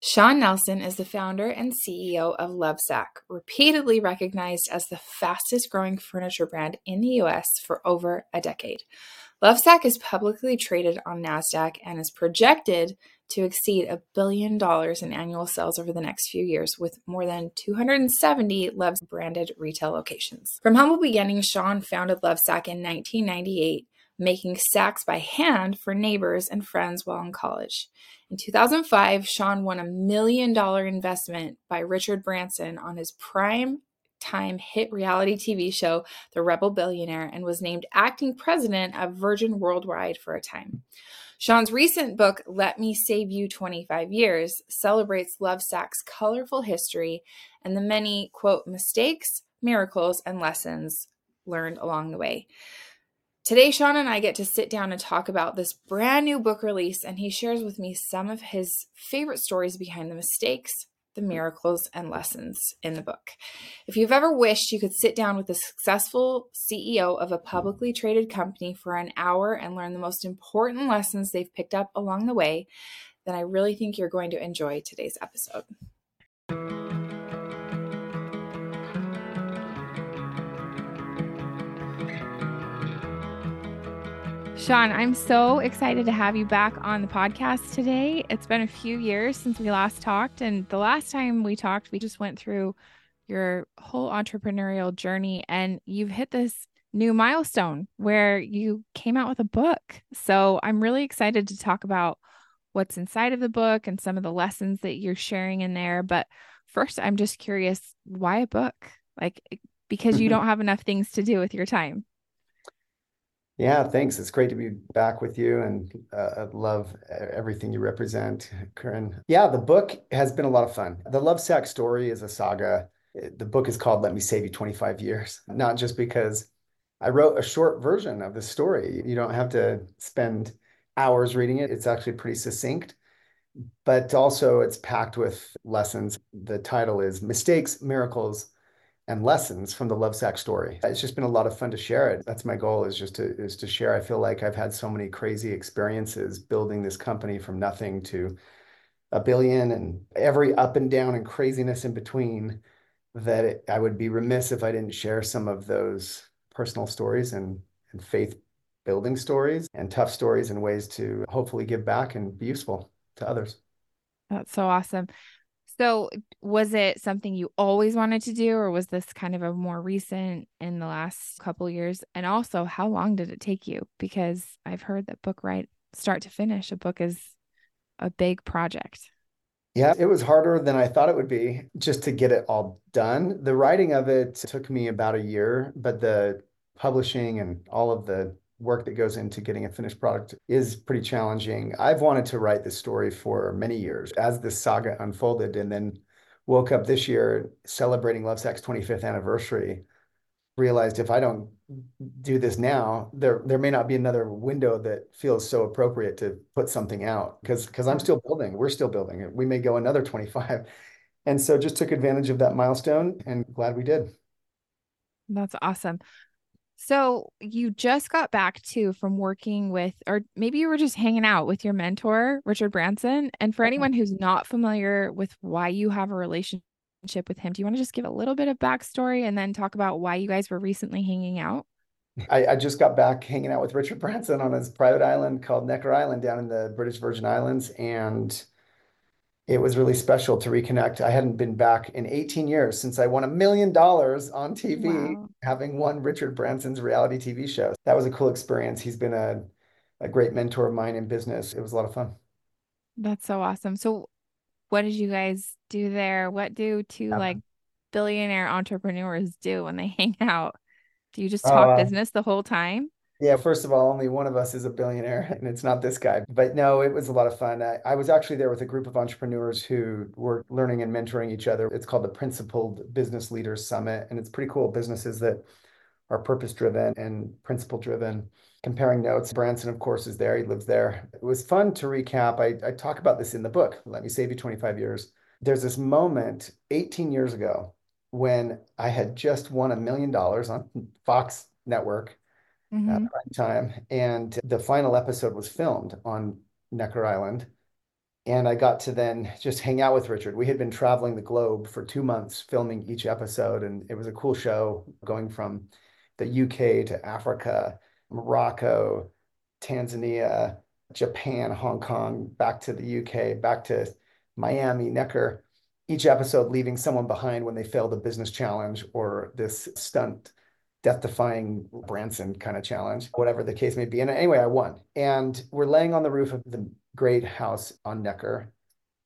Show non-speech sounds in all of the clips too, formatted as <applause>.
Shawn Nelson is the founder and CEO of Lovesac, repeatedly recognized as the fastest growing furniture brand in the US for over a decade. Lovesac is publicly traded on NASDAQ and is projected to exceed a billion dollars in annual sales over the next few years, with more than 270 Love's branded retail locations. From humble beginnings, Shawn founded Lovesac in 1998 making sacks by hand for neighbors and friends while in college. In 2005, Shawn won a million dollar investment by Richard Branson on his prime time hit reality TV show, The Rebel Billionaire, and was named acting president of Virgin Worldwide for a time. Shawn's recent book, Let Me Save You 25 Years, celebrates Lovesac's colorful history and the many, quote, mistakes, miracles, and lessons learned along the way. Today, Shawn and I get to sit down and talk about this brand new book release, and he shares with me some of his favorite stories behind the mistakes, the miracles, and lessons in the book. If you've ever wished you could sit down with a successful CEO of a publicly traded company for an hour and learn the most important lessons they've picked up along the way, then I really think you're going to enjoy today's episode. Shawn, I'm so excited to have you back on the podcast today. It's been a few years since we last talked. And the last time we talked, we just went through your whole entrepreneurial journey and you've hit this new milestone where you came out with a book. So I'm really excited to talk about what's inside of the book and some of the lessons that you're sharing in there. But first, I'm just curious why a book? Like, because you mm-hmm. don't have enough things to do with your time. Yeah, thanks. It's great to be back with you and uh, I love everything you represent, Corinne. Yeah, the book has been a lot of fun. The Lovesac story is a saga. The book is called Let Me Save You 25 Years, <laughs> not just because I wrote a short version of the story. You don't have to spend hours reading it. It's actually pretty succinct, but also it's packed with lessons. The title is Mistakes, Miracles, and lessons from the Lovesac story. It's just been a lot of fun to share it. That's my goal is just to is to share. I feel like I've had so many crazy experiences building this company from nothing to a billion and every up and down and craziness in between that it, I would be remiss if I didn't share some of those personal stories and, and faith building stories and tough stories and ways to hopefully give back and be useful to others. That's so awesome. So, was it something you always wanted to do, or was this kind of a more recent in the last couple years? And also, how long did it take you? Because I've heard that book write start to finish, a book is a big project. Yeah, it was harder than I thought it would be just to get it all done. The writing of it took me about a year, but the publishing and all of the work that goes into getting a finished product is pretty challenging. I've wanted to write this story for many years as this saga unfolded and then woke up this year celebrating Lovesac's 25th anniversary realized if I don't do this now, there there may not be another window that feels so appropriate to put something out because because I'm still building. We're still building. It. We may go another 25. And so just took advantage of that milestone and glad we did. That's awesome. So you just got back to from working with, or maybe you were just hanging out with your mentor, Richard Branson. And for anyone who's not familiar with why you have a relationship with him, do you want to just give a little bit of backstory and then talk about why you guys were recently hanging out? I, I just got back hanging out with Richard Branson on his private island called Necker Island down in the British Virgin Islands. And it was really special to reconnect. I hadn't been back in 18 years since I won a million dollars on TV, wow. having won Richard Branson's reality TV show. That was a cool experience. He's been a, a great mentor of mine in business. It was a lot of fun. That's so awesome. So, what did you guys do there? What do two uh, like billionaire entrepreneurs do when they <laughs> hang out? Do you just talk uh, business the whole time? Yeah, first of all, only one of us is a billionaire, and it's not this guy. But no, it was a lot of fun. I, I, was actually there with a group of entrepreneurs who were learning and mentoring each other. It's called the Principled Business Leaders Summit, and it's pretty cool businesses that are purpose driven and principle driven. Comparing notes. Branson, of course, is there. He lives there. It was fun to recap. I, I talk about this in the book, Let Me Save You 25 Years. There's this moment 18 years ago when I had just won a million dollars on Fox Network mm-hmm. prime time. And the final episode was filmed on Necker Island. And I got to then just hang out with Richard. We had been traveling the globe for two months filming each episode, and it was a cool show going from the UK to Africa, Morocco, Tanzania, Japan, Hong Kong, back to the UK, back to Miami, Necker. Each episode leaving someone behind when they failed a business challenge or this stunt death defying Branson kind of challenge, whatever the case may be. And anyway, I won. And we're laying on the roof of the great house on Necker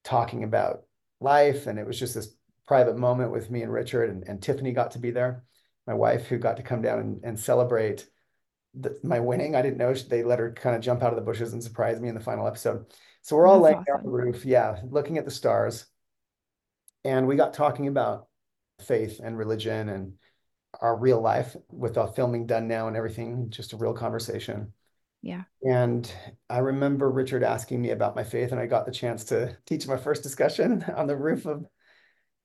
talking about life. And it was just this private moment with me and Richard, and, and Tiffany got to be there, my wife, who got to come down and, and celebrate the, my winning. I didn't know they let her kind of jump out of the bushes and surprise me in the final episode. So we're all That's laying awesome. on the roof, yeah, looking at the stars. And we got talking about faith and religion and our real life with all filming done now and everything, just a real conversation. Yeah. And I remember Richard asking me about my faith, and I got the chance to teach my first discussion <laughs> on the roof of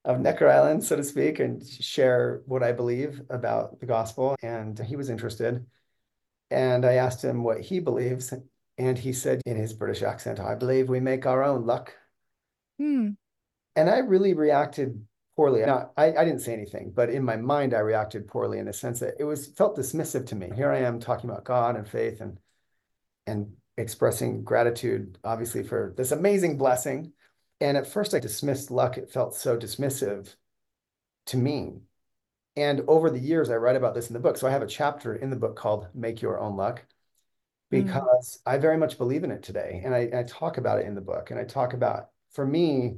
of Necker Island, so to speak, and share what I believe about the gospel. And he was interested. And I asked him what he believes. And he said in his British accent, I believe we make our own luck. Hmm. And I really reacted poorly. Now, I, I didn't say anything, but in my mind, I reacted poorly in the sense that it was felt dismissive to me. Here I am talking about God and faith and and expressing gratitude, obviously, for this amazing blessing. And at first, I dismissed luck. It felt so dismissive to me. And over the years, I write about this in the book. So I have a chapter in the book called Make Your Own Luck hmm. because mm. I very much believe in it today. And I, I talk about it in the book. And I talk about, for me,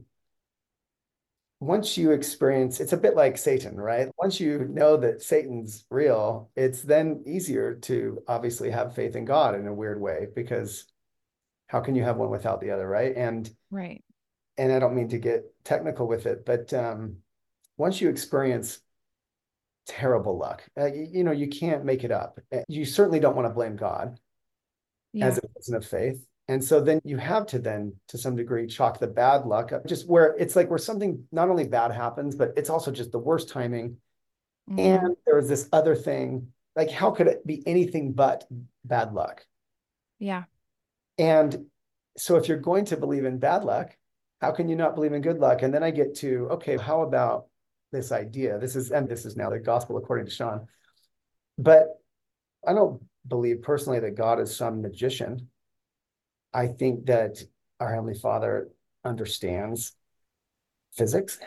once you experience it's a bit like satan right? Once you know that satan's real it's then easier to obviously have faith in god in a weird way because how can you have one without the other right? And right. and i don't mean to get technical with it but um once you experience terrible luck uh, you, you, know you can't make it up. Uh, you certainly don't want to blame god yeah. as a person of faith and so then you have to then, to some degree, chalk the bad luck up, just where it's like where something not only bad happens, but it's also just the worst timing. Mm-hmm. And there was this other thing, like how could it be anything but bad luck? Yeah. And so if you're going to believe in bad luck, how can you not believe in good luck? And then I get to, okay, how about this idea? This is, and this is now the gospel according to Shawn. But I don't believe personally that God is some magician I think that our Heavenly Father understands physics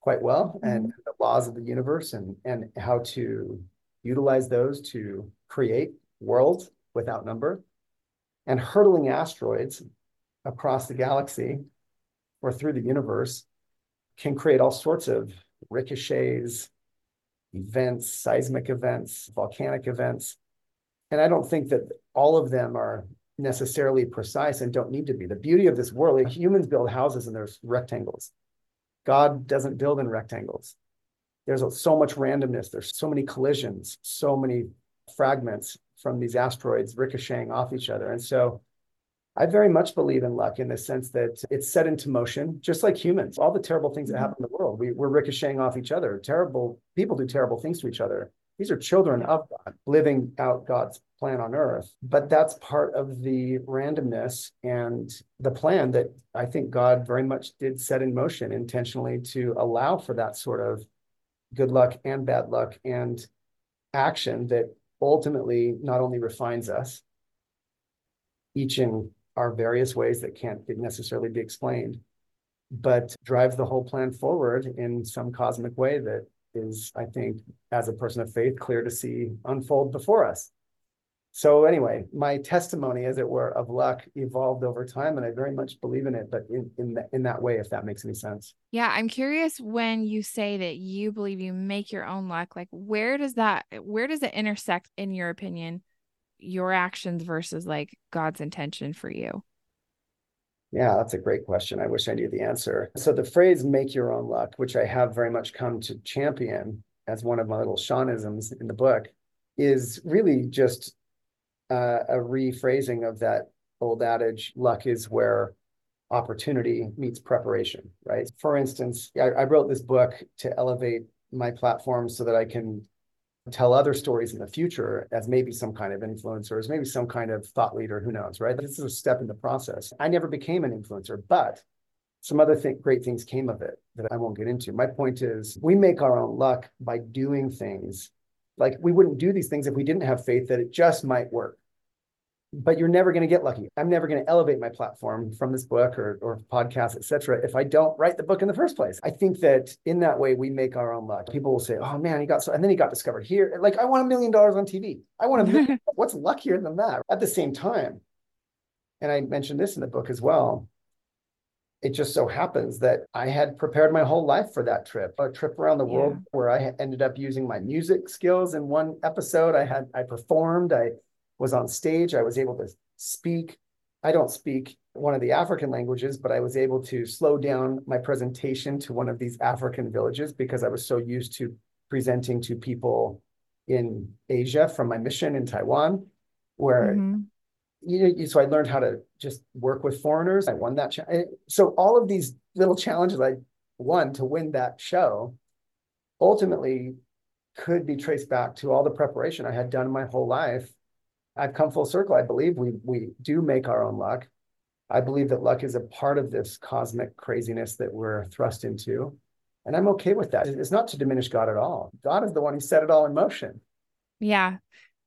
quite well mm-hmm. and the laws of the universe and, and how to utilize those to create worlds without number. And hurtling asteroids across the galaxy or through the universe can create all sorts of ricochets, events, seismic events, volcanic events. And I don't think that all of them are necessarily precise and don't need to be. The beauty of this world, like humans build houses and there's rectangles. God doesn't build in rectangles. There's so much randomness. There's so many collisions, so many fragments from these asteroids ricocheting off each other. And so I very much believe in luck in the sense that it's set into motion, just like humans. All the terrible things that mm-hmm. happen in the world, we, we're ricocheting off each other. Terrible people do terrible things to each other. These are children of God living out God's plan on earth. But that's part of the randomness and the plan that I think God very much did set in motion intentionally to allow for that sort of good luck and bad luck and action that ultimately not only refines us, each in our various ways that can't necessarily be explained, but drives the whole plan forward in some cosmic way that is, I think, as a person of faith, clear to see unfold before us. So anyway, my testimony, as it were, of luck evolved over time, and I very much believe in it, but in in, the, in that way, if that makes any sense. Yeah, I'm curious when you say that you believe you make your own luck. Like, where does that where does it intersect, in your opinion, your actions versus like God's intention for you? Yeah, that's a great question. I wish I knew the answer. So the phrase make your own luck, which I have very much come to champion as one of my little Shawnisms in the book, is really just uh, a rephrasing of that old adage, luck is where opportunity meets preparation, right? For instance, I, I wrote this book to elevate my platform so that I can tell other stories in the future as maybe some kind of influencer, as maybe some kind of thought leader, who knows, right? This is a step in the process. I never became an influencer, but some other th- great things came of it that I won't get into. My point is, we make our own luck by doing things. Like we wouldn't do these things if we didn't have faith that it just might work. But you're never going to get lucky. I'm never going to elevate my platform from this book or, or podcast, etc. if I don't write the book in the first place. I think that in that way, we make our own luck. People will say, oh man, he got so, and then he got discovered here. Like, I want a million dollars on TV. I want a million. <laughs> What's luckier than that? At the same time, and I mentioned this in the book as well, it just so happens that I had prepared my whole life for that trip, a trip around the yeah. world where I ended up using my music skills in one episode. I had, I performed, I was on stage, I was able to speak. I don't speak one of the African languages, but I was able to slow down my presentation to one of these African villages because I was so used to presenting to people in Asia from my mission in Taiwan, where mm-hmm you know, so I learned how to just work with foreigners. I won that. Cha- so all of these little challenges I won to win that show ultimately could be traced back to all the preparation I had done my whole life. I've come full circle. I believe we we do make our own luck. I believe that luck is a part of this cosmic craziness that we're thrust into. And I'm okay with that. It's not to diminish God at all. God is the one who set it all in motion. Yeah.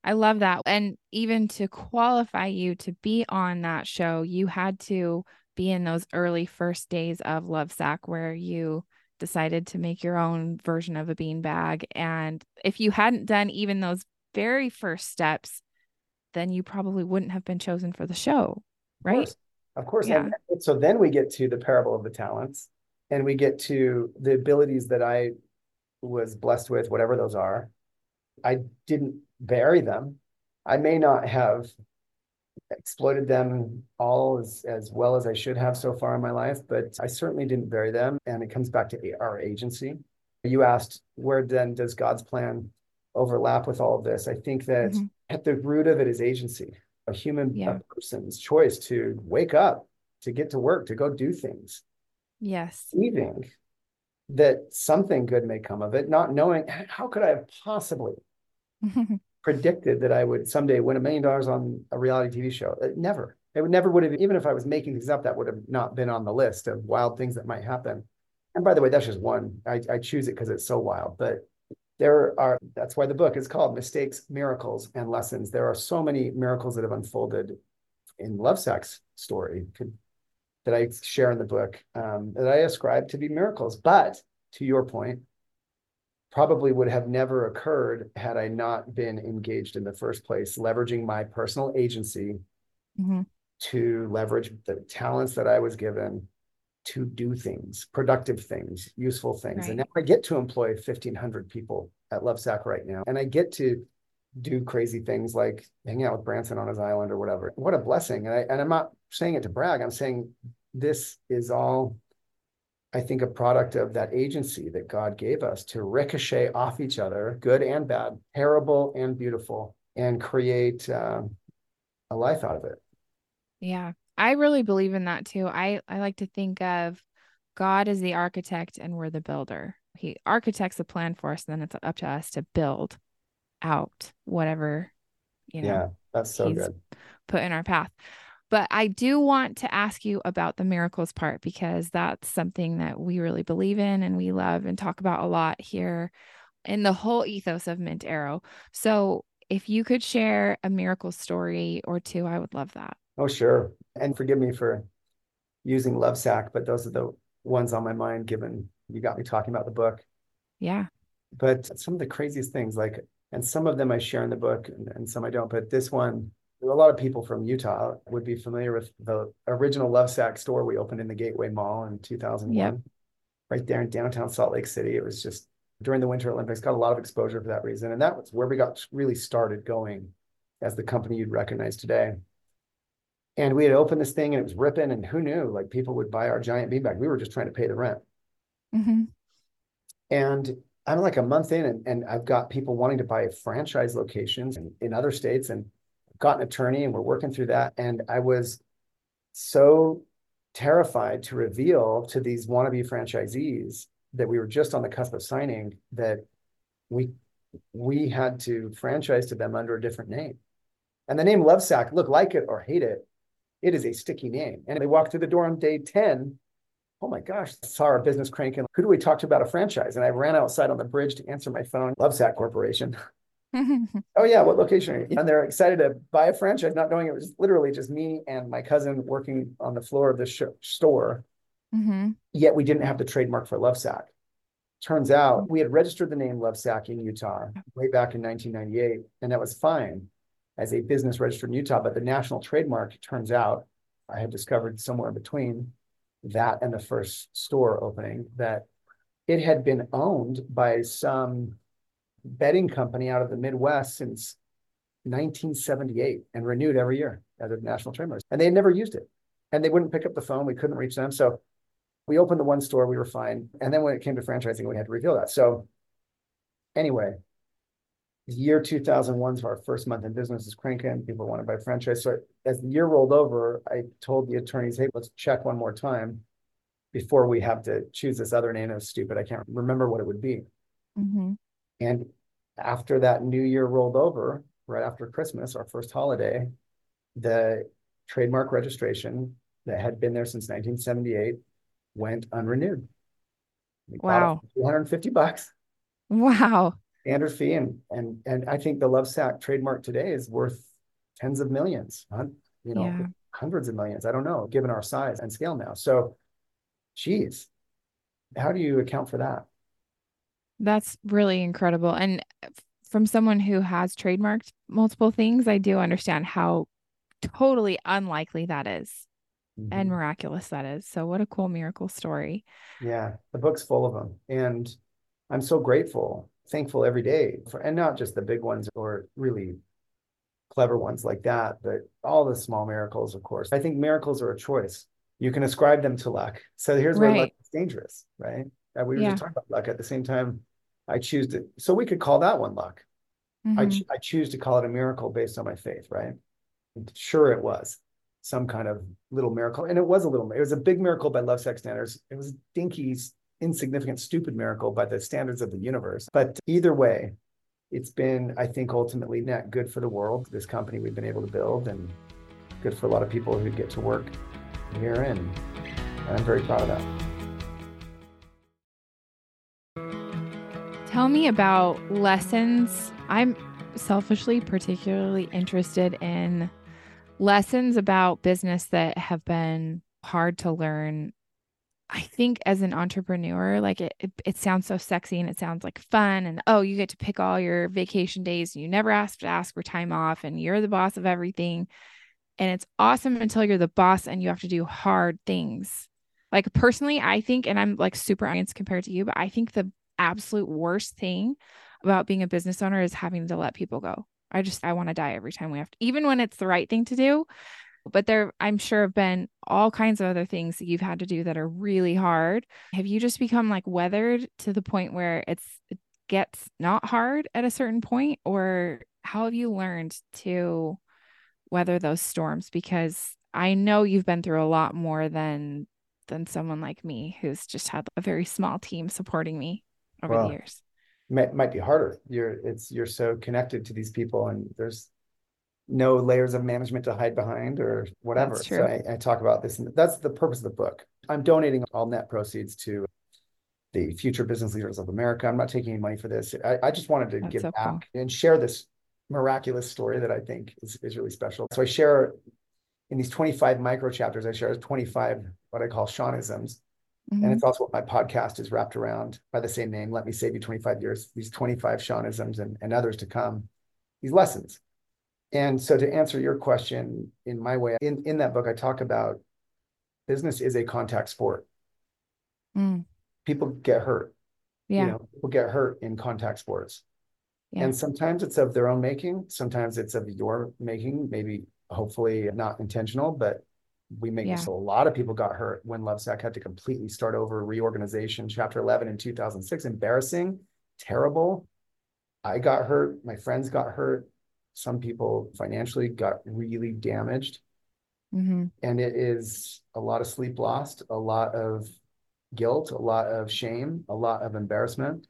I love that. And even to qualify you to be on that show, you had to be in those early first days of Lovesac where you decided to make your own version of a beanbag. And if you hadn't done even those very first steps, then you probably wouldn't have been chosen for the show, right? Of course. Of course. Yeah. And so then we get to the parable of the talents and we get to the abilities that I was blessed with, whatever those are. I didn't bury them. I may not have exploited them all as, as well as I should have so far in my life, but I certainly didn't bury them. And it comes back to our agency. You asked, where then does God's plan overlap with all of this? I think that mm-hmm. At the root of it is agency, a human yeah. a person's choice to wake up, to get to work, to go do things. Yes. Believing that something good may come of it, not knowing how could I have possibly <laughs> predicted that I would someday win a million dollars on a reality TV show. It never. It would never would have, even if I was making things up, that would have not been on the list of wild things that might happen. And by the way, that's just one. I, I choose it because it's so wild. But there are, that's why the book is called Mistakes, Miracles, and Lessons. There are so many miracles that have unfolded in Lovesac's story could, that I share in the book um, that I ascribe to be miracles. But to your point, probably would have never occurred had I not been engaged in the first place, leveraging my personal agency mm-hmm. to leverage the talents that I was given to do things, productive things, useful things. Right. And now I get to employ 1,500 people at Lovesac right now. And I get to do crazy things like hang out with Branson on his island or whatever. What a blessing. And, I, and I'm not saying it to brag. I'm saying this is all I think, a product of that agency that God gave us to ricochet off each other, good and bad, terrible and beautiful, and create uh, a life out of it. Yeah, I really believe in that too. I, I like to think of God as the architect and we're the builder. He architects a plan for us, and then it's up to us to build out whatever, you know. Yeah, that's so good. Put in our path. But I do want to ask you about the miracles part because that's something that we really believe in and we love and talk about a lot here in the whole ethos of Mint Arrow. So if you could share a miracle story or two, I would love that. Oh, sure. And forgive me for using Lovesac, but those are the ones on my mind given you got me talking about the book. Yeah. But some of the craziest things, like, and some of them I share in the book and, and some I don't, but this one, a lot of people from Utah would be familiar with the original Lovesac store we opened in the Gateway Mall in 2001, yep. right there in downtown Salt Lake City. It was just during the Winter Olympics, got a lot of exposure for that reason. And that was where we got really started going as the company you'd recognize today. And we had opened this thing and it was ripping, and who knew? Like people would buy our giant beanbag. We were just trying to pay the rent. Mm-hmm. And I'm like a month in, and, and I've got people wanting to buy franchise locations in, in other states. And got an attorney and we're working through that. And I was so terrified to reveal to these wannabe franchisees that we were just on the cusp of signing that we we had to franchise to them under a different name. And the name Lovesac, look, like it or hate it, it is a sticky name. And they walked through the door on day 10 oh my gosh, saw our business cranking. Who do we talk to about a franchise? And I ran outside on the bridge to answer my phone. Lovesac Corporation. <laughs> <laughs> oh yeah, what location are you? And they're excited to buy a franchise, not knowing it was literally just me and my cousin working on the floor of the sh- store. Mm-hmm. Yet we didn't have the trademark for Lovesac. Turns out we had registered the name Lovesac in Utah way back in 1998, and that was fine as a business registered in Utah. But the national trademark, turns out, I had discovered somewhere between that and the first store opening that it had been owned by some betting company out of the Midwest since 1978 and renewed every year as a national trademark. And they had never used it. And they wouldn't pick up the phone. We couldn't reach them. So we opened the one store, we were fine. And then when it came to franchising, we had to reveal that. So anyway, year 2001 so our first month in business is cranking. People want to buy franchise. So as the year rolled over, I told the attorneys, hey, let's check one more time before we have to choose this other name. It stupid. I can't remember what it would be. Mm-hmm. And after that new year rolled over, right after Christmas, our first holiday, the trademark registration that had been there since 1978 went unrenewed. We wow. 250 bucks. Wow standard fee and and and I think the Lovesac trademark today is worth tens of millions, you know, yeah. hundreds of millions. I don't know, given our size and scale now. So, geez, how do you account for that? That's really incredible. And from someone who has trademarked multiple things, I do understand how totally unlikely that is mm-hmm. and miraculous that is. So, what a cool miracle story. Yeah, the book's full of them. And I'm so grateful thankful every day for, and not just the big ones or really clever ones like that, but all the small miracles, of course. I think miracles are a choice. You can ascribe them to luck. So here's where right. luck is dangerous, right? Uh, we were yeah. just talking about luck at the same time. I choose to, so we could call that one luck. Mm-hmm. I, ch- I choose to call it a miracle based on my faith, right? Sure, it was some kind of little miracle. And it was a little, it was a big miracle by Lovesac's standards. It was dinky insignificant, stupid miracle by the standards of the universe. But either way, it's been, I think, ultimately net good for the world, this company we've been able to build, and good for a lot of people who get to work here. And, and I'm very proud of that. Tell me about lessons. I'm selfishly particularly interested in lessons about business that have been hard to learn I think as an entrepreneur, like it, it, it, sounds so sexy and it sounds like fun. And oh, you get to pick all your vacation days and you never have to ask for time off and you're the boss of everything. And it's awesome until you're the boss and you have to do hard things. Like personally, I think, and I'm like super honest compared to you, but I think the absolute worst thing about being a business owner is having to let people go. I just, I want to die every time we have to, even when it's the right thing to do but there i'm sure have been all kinds of other things that you've had to do that are really hard. Have you just become like weathered to the point where it's it gets not hard at a certain point? Or how have you learned to weather those storms? Because i know you've been through a lot more than than someone like me who's just had a very small team supporting me over well, the years. Might, might be harder. You're it's you're so connected to these people and there's no layers of management to hide behind or whatever. So I, I, talk about this, and that's the purpose of the book. I'm donating all net proceeds to the Future Business Leaders of America. I'm not taking any money for this. I, I just wanted to that's give so back cool. and share this miraculous story that I think is, is really special. So I share in these 25 micro chapters, I share 25 what I call Shawnisms. Mm-hmm. And it's also what my podcast is wrapped around by the same name. Let me save you 25 years. These 25 Shawnisms and, and others to come. These lessons and so to answer your question in my way, in, in that book, I talk about business is a contact sport. Mm. People get hurt. Yeah. You know, people get hurt in contact sports. Yeah. And sometimes it's of their own making. Sometimes it's of your making, maybe hopefully not intentional, but we make yeah. so a lot of people got hurt when Lovesac had to completely start over reorganization, chapter 11 in 2006. Embarrassing, terrible. I got hurt. My friends got hurt some people financially got really damaged. Mm-hmm. And it is a lot of sleep lost, a lot of guilt, a lot of shame, a lot of embarrassment.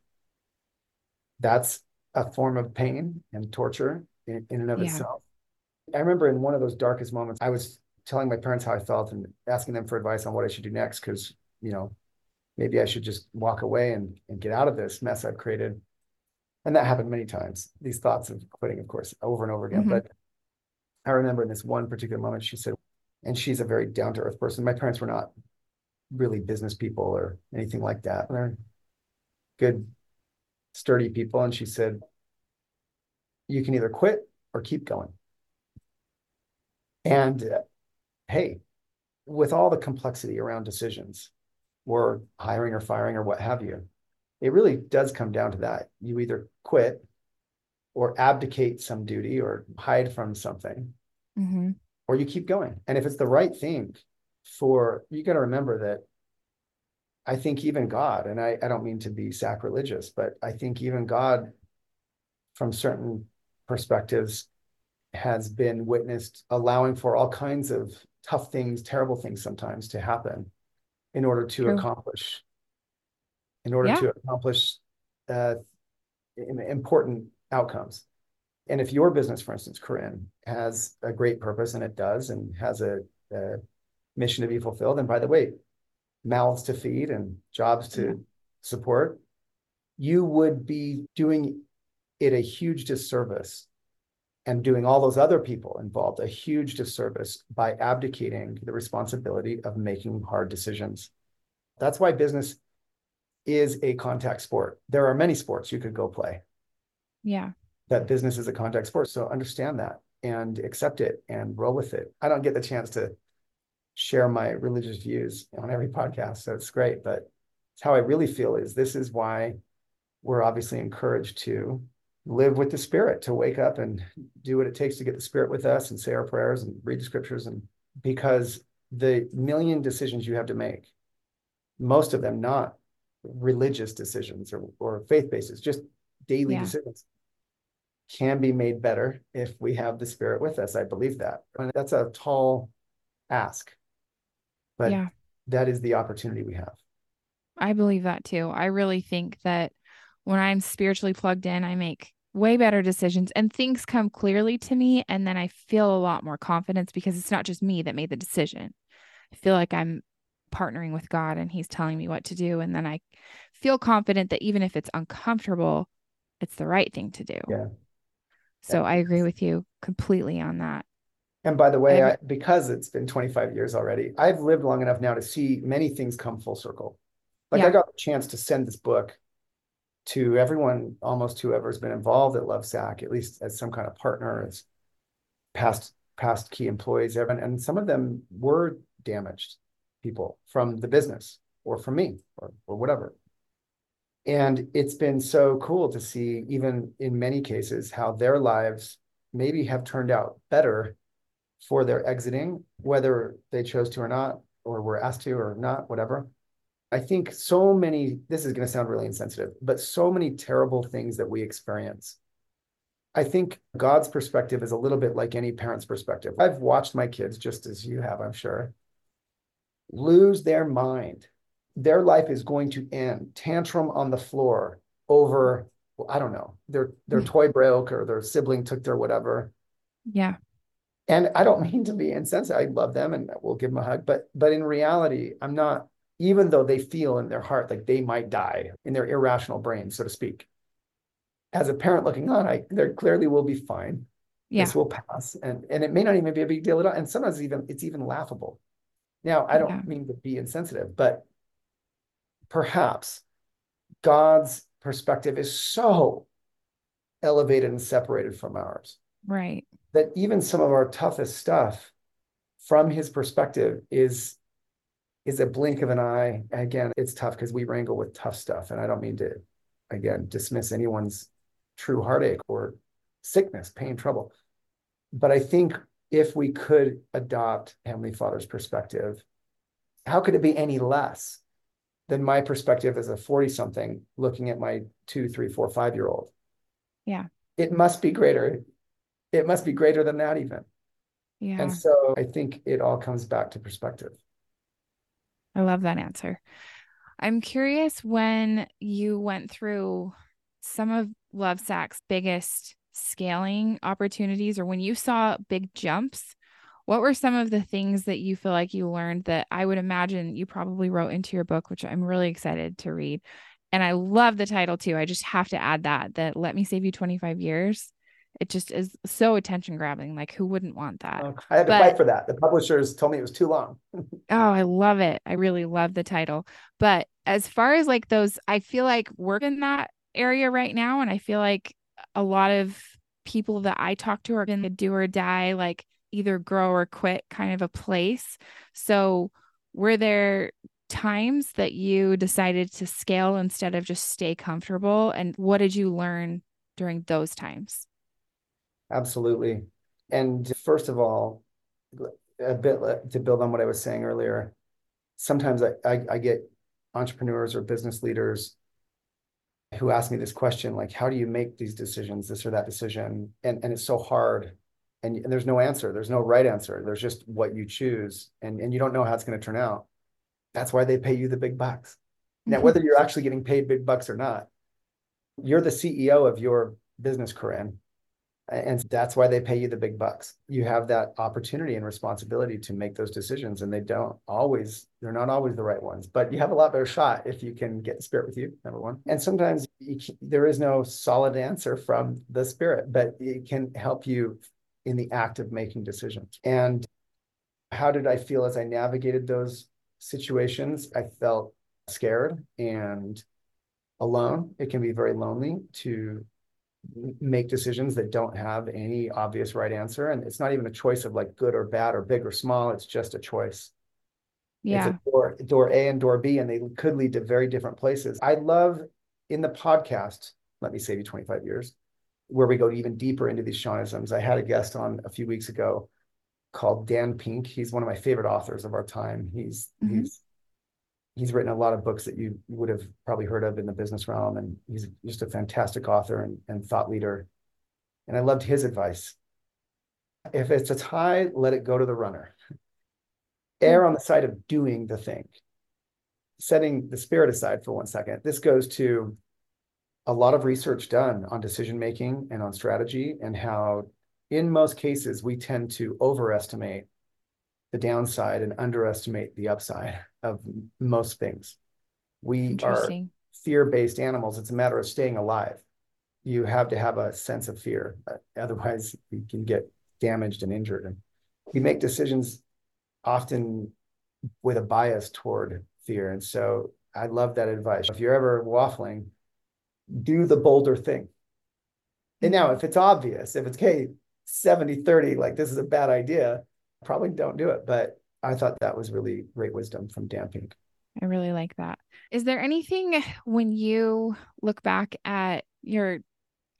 That's a form of pain and torture in, in and of yeah. itself. I remember in one of those darkest moments, I was telling my parents how I felt and asking them for advice on what I should do next because you know, maybe I should just walk away and, and get out of this mess I've created. And that happened many times. These thoughts of quitting, of course, over and over again. Mm-hmm. But I remember in this one particular moment, she said, and she's a very down to earth person. My parents were not really business people or anything like that. They're good, sturdy people. And she said, you can either quit or keep going. And uh, hey, with all the complexity around decisions or hiring or firing or what have you, it really does come down to that. You either quit or abdicate some duty or hide from something, mm-hmm. or you keep going. And if it's the right thing for, you got to remember that I think even God, and I, I don't mean to be sacrilegious, but I think even God, from certain perspectives, has been witnessed allowing for all kinds of tough things, terrible things sometimes to happen in order to True. accomplish, in order yeah. to accomplish uh, important outcomes. And if your business, for instance, Corinne, has a great purpose and it does and has a, a mission to be fulfilled, and by the way, mouths to feed and jobs to yeah. support, you would be doing it a huge disservice and doing all those other people involved a huge disservice by abdicating the responsibility of making hard decisions. That's why business is a contact sport. There are many sports you could go play. Yeah. That business is a contact sport. So understand that and accept it and roll with it. I don't get the chance to share my religious views on every podcast, so it's great. But it's how I really feel is this is why we're obviously encouraged to live with the spirit to wake up and do what it takes to get the spirit with us and say our prayers and read the scriptures and because the million decisions you have to make most of them not religious decisions or, or faith basis just daily yeah. decisions can be made better if we have the spirit with us i believe that and that's a tall ask but yeah. that is the opportunity we have i believe that too i really think that when i'm spiritually plugged in i make way better decisions and things come clearly to me and then I feel a lot more confidence because it's not just me that made the decision. I feel like I'm partnering with God and he's telling me what to do and then I feel confident that even if it's uncomfortable, it's the right thing to do. Yeah. So yeah. I agree with you completely on that. And by the way, I, because it's been 25 years already, I've lived long enough now to see many things come full circle. Like yeah. I got the chance to send this book to everyone, almost whoever's been involved at Lovesac, at least as some kind of partner, as past past key employees, and, and some of them were damaged people from the business or from me or, or whatever. And it's been so cool to see, even in many cases, how their lives maybe have turned out better for their exiting, whether they chose to or not, or were asked to or not, whatever. I think so many, this is going to sound really insensitive, but so many terrible things that we experience. I think God's perspective is a little bit like any parent's perspective. I've watched my kids, just as you have, I'm sure, lose their mind. Their life is going to end, tantrum on the floor over, well, I don't know, their their mm. toy broke or their sibling took their whatever. Yeah. And I don't <laughs> mean to be insensitive. I love them and we'll give them a hug, but but in reality, I'm not even though they feel in their heart like they might die in their irrational brain, so to speak. As a parent looking on, I there clearly will be fine. Yeah. This will pass. And and it may not even be a big deal at all. And sometimes even it's even laughable. Now, I don't yeah. mean to be insensitive, but perhaps God's perspective is so elevated and separated from ours. Right. That even some of our toughest stuff from his perspective is is a blink of an eye. Again, it's tough because we wrangle with tough stuff. And I don't mean to, again, dismiss anyone's true heartache or sickness, pain, trouble. But I think if we could adopt Heavenly Father's perspective, how could it be any less than my perspective as a 40 something looking at my two, three, four, five year old? Yeah. It must be greater. It must be greater than that, even. Yeah. And so I think it all comes back to perspective. I love that answer. I'm curious when you went through some of Lovesac's biggest scaling opportunities or when you saw big jumps, what were some of the things that you feel like you learned that I would imagine you probably wrote into your book, which I'm really excited to read? And I love the title too. I just have to add that that let me save you 25 years. It just is so attention grabbing. Like who wouldn't want that? Oh, I had to but, fight for that. The publishers told me it was too long. <laughs> oh, I love it. I really love the title. But as far as like those, I feel like we're in that area right now. And I feel like a lot of people that I talk to are in the do or die, like either grow or quit kind of a place. So, were there times that you decided to scale instead of just stay comfortable? And what did you learn during those times? Absolutely. And first of all, a bit to build on what I was saying earlier, sometimes I, I, I get entrepreneurs or business leaders who ask me this question like how do you make these decisions this or that decision? And and it's so hard and, and there's no answer there's no right answer there's just what you choose and and you don't know how it's going to turn out. That's why they pay you the big bucks. Now mm-hmm. whether you're actually getting paid big bucks or not you're the ceo of your business corinne and that's why they pay you the big bucks. You have that opportunity and responsibility to make those decisions and they don't always they're not always the right ones but you have a lot better shot if you can get the spirit with you number one. And sometimes there is no solid answer from the spirit but it can help you in the act of making decisions. And how did i feel as i navigated those situations? I felt scared and alone. It can be very lonely to make decisions that don't have any obvious right answer. And it's not even a choice of like good or bad or big or small. It's just a choice. Yeah. door, door A and door B, and they could lead to very different places. I love in the podcast, Let Me Save You 25 Years, where we go even deeper into these Shawnisms. I had a guest on a few weeks ago called Dan Pink. He's one of my favorite authors of our time. He's mm-hmm. he's he's written a lot of books that you would have probably heard of in the business realm and he's just a fantastic author and, and thought leader. And i loved his advice. If it's a tie let it go to the runner. Err on the side of doing the thing. Setting the spirit aside for one second. This goes to a lot of research done on decision making and on strategy and how in most cases we tend to overestimate the downside and underestimate the upside of most things. We are fear-based animals. It's a matter of staying alive. You have to have a sense of fear. Otherwise, you can get damaged and injured. And we make decisions often with a bias toward fear. And so I love that advice. If you're ever waffling, do the bolder thing. And now, if it's obvious, if it's, okay, 70 30, like this is a bad idea, probably don't do it. But I thought that was really great wisdom from Dan Pink. I really like that. Is there anything when you look back at your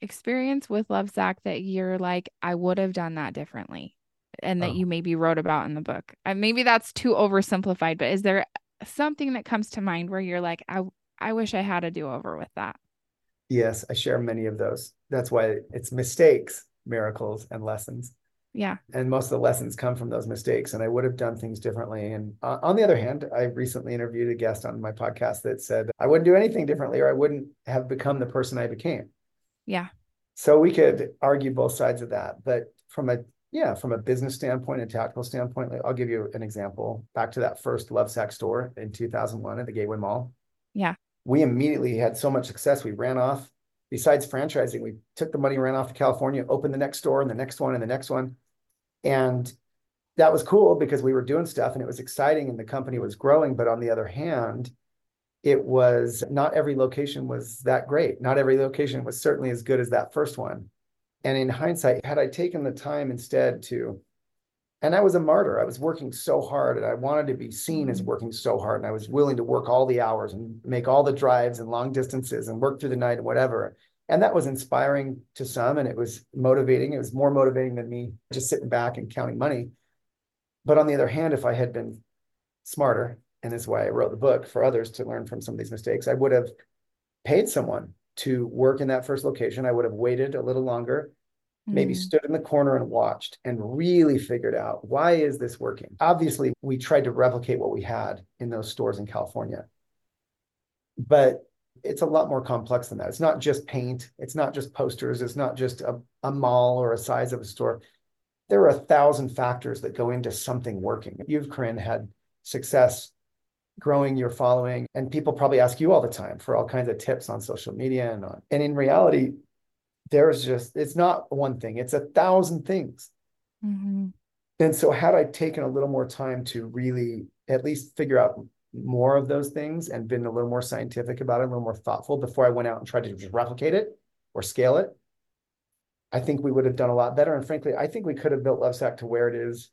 experience with Lovesac that you're like, I would have done that differently? And that oh. you maybe wrote about in the book. And maybe that's too oversimplified, but is there something that comes to mind where you're like, I I wish I had a do-over with that? Yes, I share many of those. That's why it's mistakes, miracles, and lessons. Yeah. And most of the lessons come from those mistakes. And I would have done things differently. And uh, on the other hand, I recently interviewed a guest on my podcast that said, I wouldn't do anything differently or I wouldn't have become the person I became. Yeah. So we could argue both sides of that. But from a yeah, from a business standpoint and tactical standpoint, I'll give you an example. Back to that first Lovesac store in 2001 at the Gateway Mall. Yeah. We immediately had so much success. We ran off besides franchising, we took the money, ran off to California, opened the next store and the next one and the next one. And that was cool because we were doing stuff and it was exciting and the company was growing. But on the other hand, it was not every location was that great. Not every location was certainly as good as that first one. And in hindsight, had I taken the time instead to, and I was a martyr, I was working so hard and I wanted to be seen as mm-hmm. working so hard. And I was willing to work all the hours and make all the drives and long distances and work through the night and whatever and that was inspiring to some and it was motivating. It was more motivating than me just sitting back and counting money. But on the other hand if i had been smarter and this is why i wrote the book for others to learn from some of these mistakes i would have paid someone to work in that first location. I would have waited a little longer mm. maybe stood in the corner and watched and really figured out why is this working? Obviously we tried to replicate what we had in those stores in california. But it's a lot more complex than that. It's not just paint. It's not just posters. It's not just a, a mall or a size of a store. there are a thousand factors that go into something working. You've, Corinne, had success growing your following, and people probably ask you all the time for all kinds of tips on social media and on. And in reality, there's just it's not one thing; it's a thousand things. Mm-hmm. And so, had I taken a little more time to really at least figure out more of those things and been a little more scientific about it, a little more thoughtful before I went out and tried to just mm-hmm. replicate it or scale it, I think we would have done a lot better. And frankly, I think we could have built Lovesac to where it is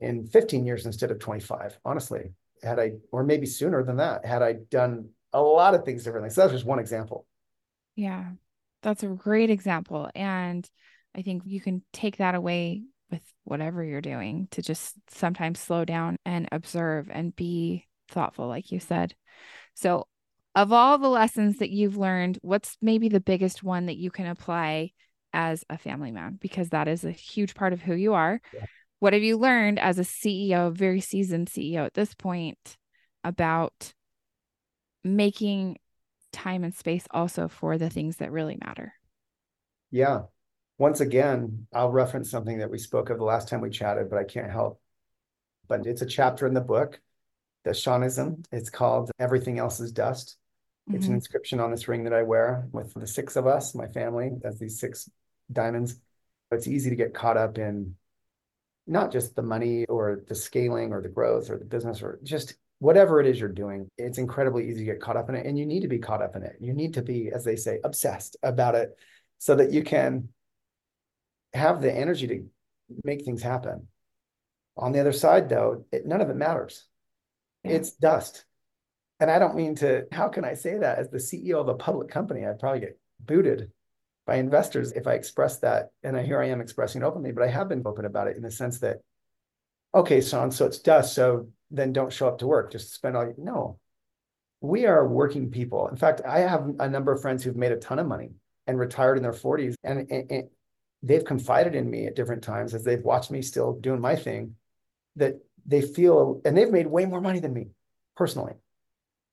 in 15 years instead of 25, honestly, had I, or maybe sooner than that, had I done a lot of things differently. So that's just one example. Yeah, that's a great example. And I think you can take that away with whatever you're doing to just sometimes slow down and observe and be thoughtful, like you said. So, of all the lessons that you've learned, what's maybe the biggest one that you can apply as a family man? Because that is a huge part of who you are. Yeah. What have you learned as a CEO, very seasoned CEO at this point, about making time and space also for the things that really matter? Yeah. Once again, I'll reference something that we spoke of the last time we chatted, but I can't help. But it's a chapter in the book the Shawnism. It's called Everything Else is Dust. Mm-hmm. It's an mm-hmm. inscription on this ring that I wear with the six of us, my family, as these six diamonds. It's easy to get caught up in not just the money or the scaling or the growth or the business or just whatever it is you're doing. It's incredibly easy to get caught up in it. And you need to be caught up in it. You need to be, as they say, obsessed about it so that you can have the energy to make things happen. On the other side, though, it, none of it matters it's dust. And I don't mean to, how can I say that as the CEO of a public company? I'd probably get booted by investors if I express that. And here I am expressing openly, but I have been open about it in the sense that, okay, Shawn, so it's dust. So then don't show up to work, just spend all, no, we are working people. In fact, I have a number of friends who've made a ton of money and retired in their 40s. And, and, and they've confided in me at different times as they've watched me still doing my thing that they feel, and they've made way more money than me personally,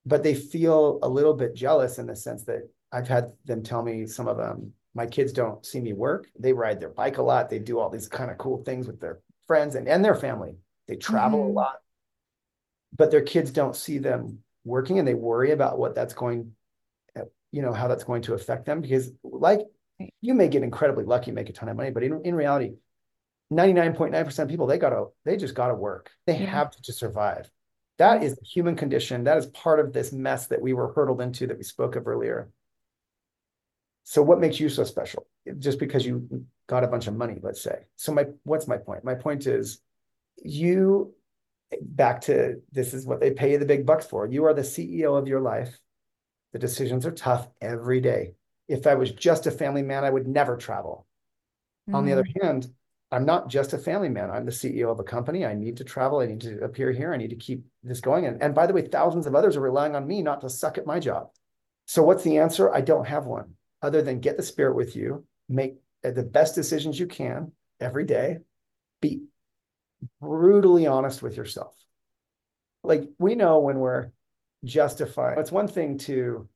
but they feel a little bit jealous in the sense that I've had them tell me some of them, my kids don't see me work. They ride their bike a lot. They do all these kind of cool things with their friends and, and their family. They travel mm-hmm. a lot, but their kids don't see them working and they worry about what that's going, you know, how that's going to affect them because like you may get incredibly lucky, make a ton of money, but in, in reality, 99.9% of people they gotta they just gotta work. They yeah. have to just survive. That is the human condition. That is part of this mess that we were hurtled into that we spoke of earlier. So what makes you so special? Just because you got a bunch of money let's say. So my what's my point? My point is you back to this is what they pay you the big bucks for. You are the ceo of your life. The decisions are tough every day. If i was just a family man i would never travel. Mm-hmm. on the other mm-hmm. hand I'm not just a family man. I'm the CEO of a company. I need to travel. I need to appear here. I need to keep this going. And, and by the way, thousands of others are relying on me not to suck at my job. So what's the answer? I don't have one other than get the spirit with you, make the best decisions you can every day, be brutally honest with yourself. Like we know when we're justifying, It's one thing to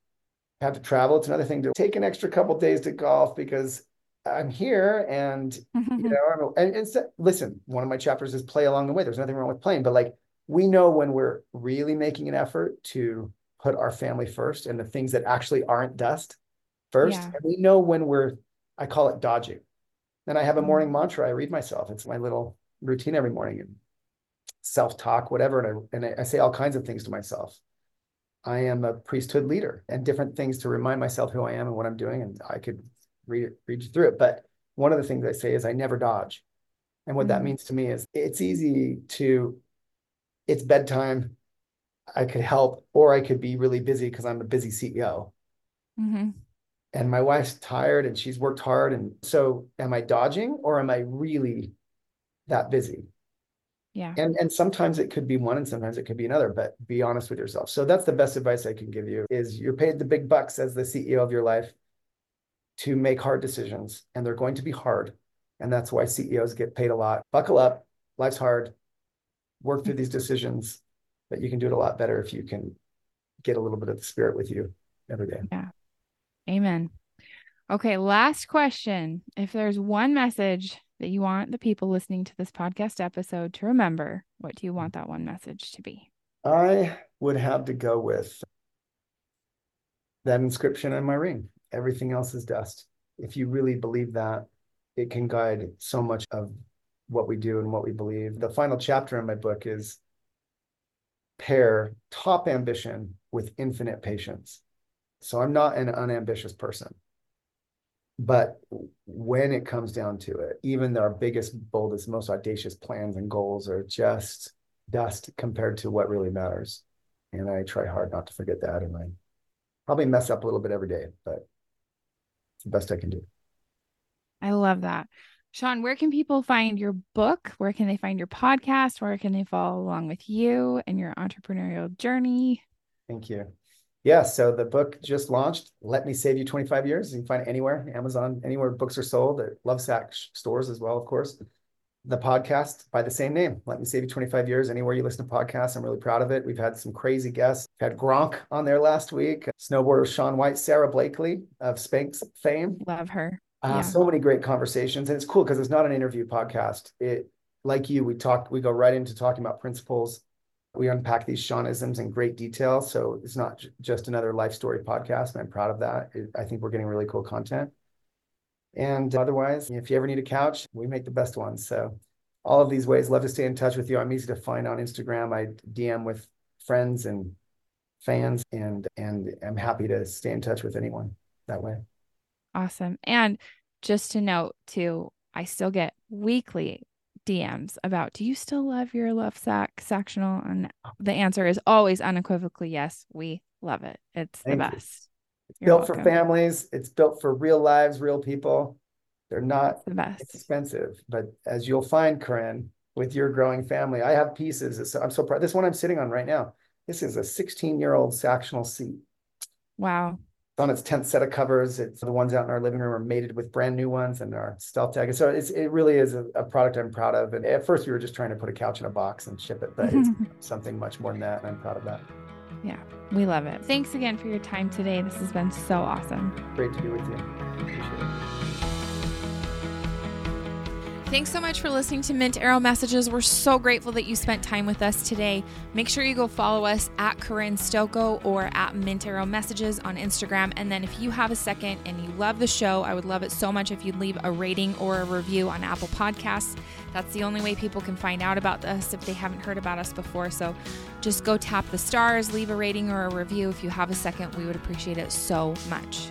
have to travel. It's another thing to take an extra couple days to golf because I'm here and mm-hmm. you know, and, and so, listen, one of my chapters is play along the way. There's nothing wrong with playing, but like we know when we're really making an effort to put our family first and the things that actually aren't dust first. Yeah. And we know when we're, I call it dodging. And I have a mm-hmm. morning mantra I read myself. It's my little routine every morning and self-talk, whatever. And I, and I, I say all kinds of things to myself. I am a priesthood leader and different things to remind myself who I am and what I'm doing. And I could read it, read you through it. But one of the things I say is I never dodge. And what mm-hmm. that means to me is it's easy to, it's bedtime. I could help, or I could be really busy because I'm a busy CEO. Mm-hmm. And my wife's tired and she's worked hard. And so am I dodging or am I really that busy? Yeah. And and sometimes it could be one and sometimes it could be another, but be honest with yourself. So that's the best advice I can give you is you're paid the big bucks as the CEO of your life to make hard decisions, and they're going to be hard. And that's why CEOs get paid a lot. Buckle up, life's hard. Work through these decisions, but you can do it a lot better if you can get a little bit of the spirit with you every day. Yeah. Amen. Okay, last question. If there's one message that you want the people listening to this podcast episode to remember, what do you want that one message to be? I would have to go with that inscription in my ring. Everything else is dust. If you really believe that, it can guide so much of what we do and what we believe. The final chapter in my book is pair top ambition with infinite patience. So I'm not an unambitious person. But when it comes down to it, even our biggest, boldest, most audacious plans and goals are just dust compared to what really matters. And I try hard not to forget that. And I probably mess up a little bit every day, but it's the best I can do. I love that. Shawn, where can people find your book? Where can they find your podcast? Where can they follow along with you and your entrepreneurial journey? Thank you. Yeah, so the book just launched. Let me save you 25 years. You can find it anywhere, Amazon, anywhere books are sold, at Lovesac stores as well, of course. The podcast by the same name, Let Me Save You 25 Years. Anywhere you listen to podcasts, I'm really proud of it. We've had some crazy guests. We've had Gronk on there last week, snowboarder Shaun White, Sara Blakely of Spanx fame. Love her. Uh, yeah. So many great conversations, and it's cool because it's not an interview podcast. It, like you, we talk, we go right into talking about principles. We unpack these Shawnisms in great detail, so it's not j- just another life story podcast, and I'm proud of that. It, I think we're getting really cool content. And otherwise, if you ever need a couch, we make the best ones. So all of these ways, love to stay in touch with you. I'm easy to find on Instagram. I DM with friends and fans, and and I'm happy to stay in touch with anyone that way. Awesome. And just to note too, I still get weekly DMs about do you still love your Lovesac sectional? And the answer is always unequivocally yes, we love it. It's Thank the best. It's You're built welcome. for families, it's built for real lives, real people. They're not the best. expensive, but as you'll find, Corinne, with your growing family, I have pieces. I'm so proud. This one I'm sitting on right now. This is a 16 year old sectional seat. Wow It's on its 10th set of covers. It's the ones out in our living room are mated with brand new ones and our StealthTech. So it's, it really is a, a, product I'm proud of. And at first we were just trying to put a couch in a box and ship it, but it's <laughs> something much more than that. And I'm proud of that. Yeah, we love it. Thanks again for your time today. This has been so awesome. Great to be with you. Appreciate it. Thanks so much for listening to Mint Arrow Messages. We're so grateful that you spent time with us today. Make sure you go follow us at Corinne Stokoe or at Mint Arrow Messages on Instagram. And then if you have a second and you love the show, I would love it so much if you'd leave a rating or a review on Apple Podcasts. That's the only way people can find out about us if they haven't heard about us before. So just go tap the stars, leave a rating or a review if you have a second. We would appreciate it so much.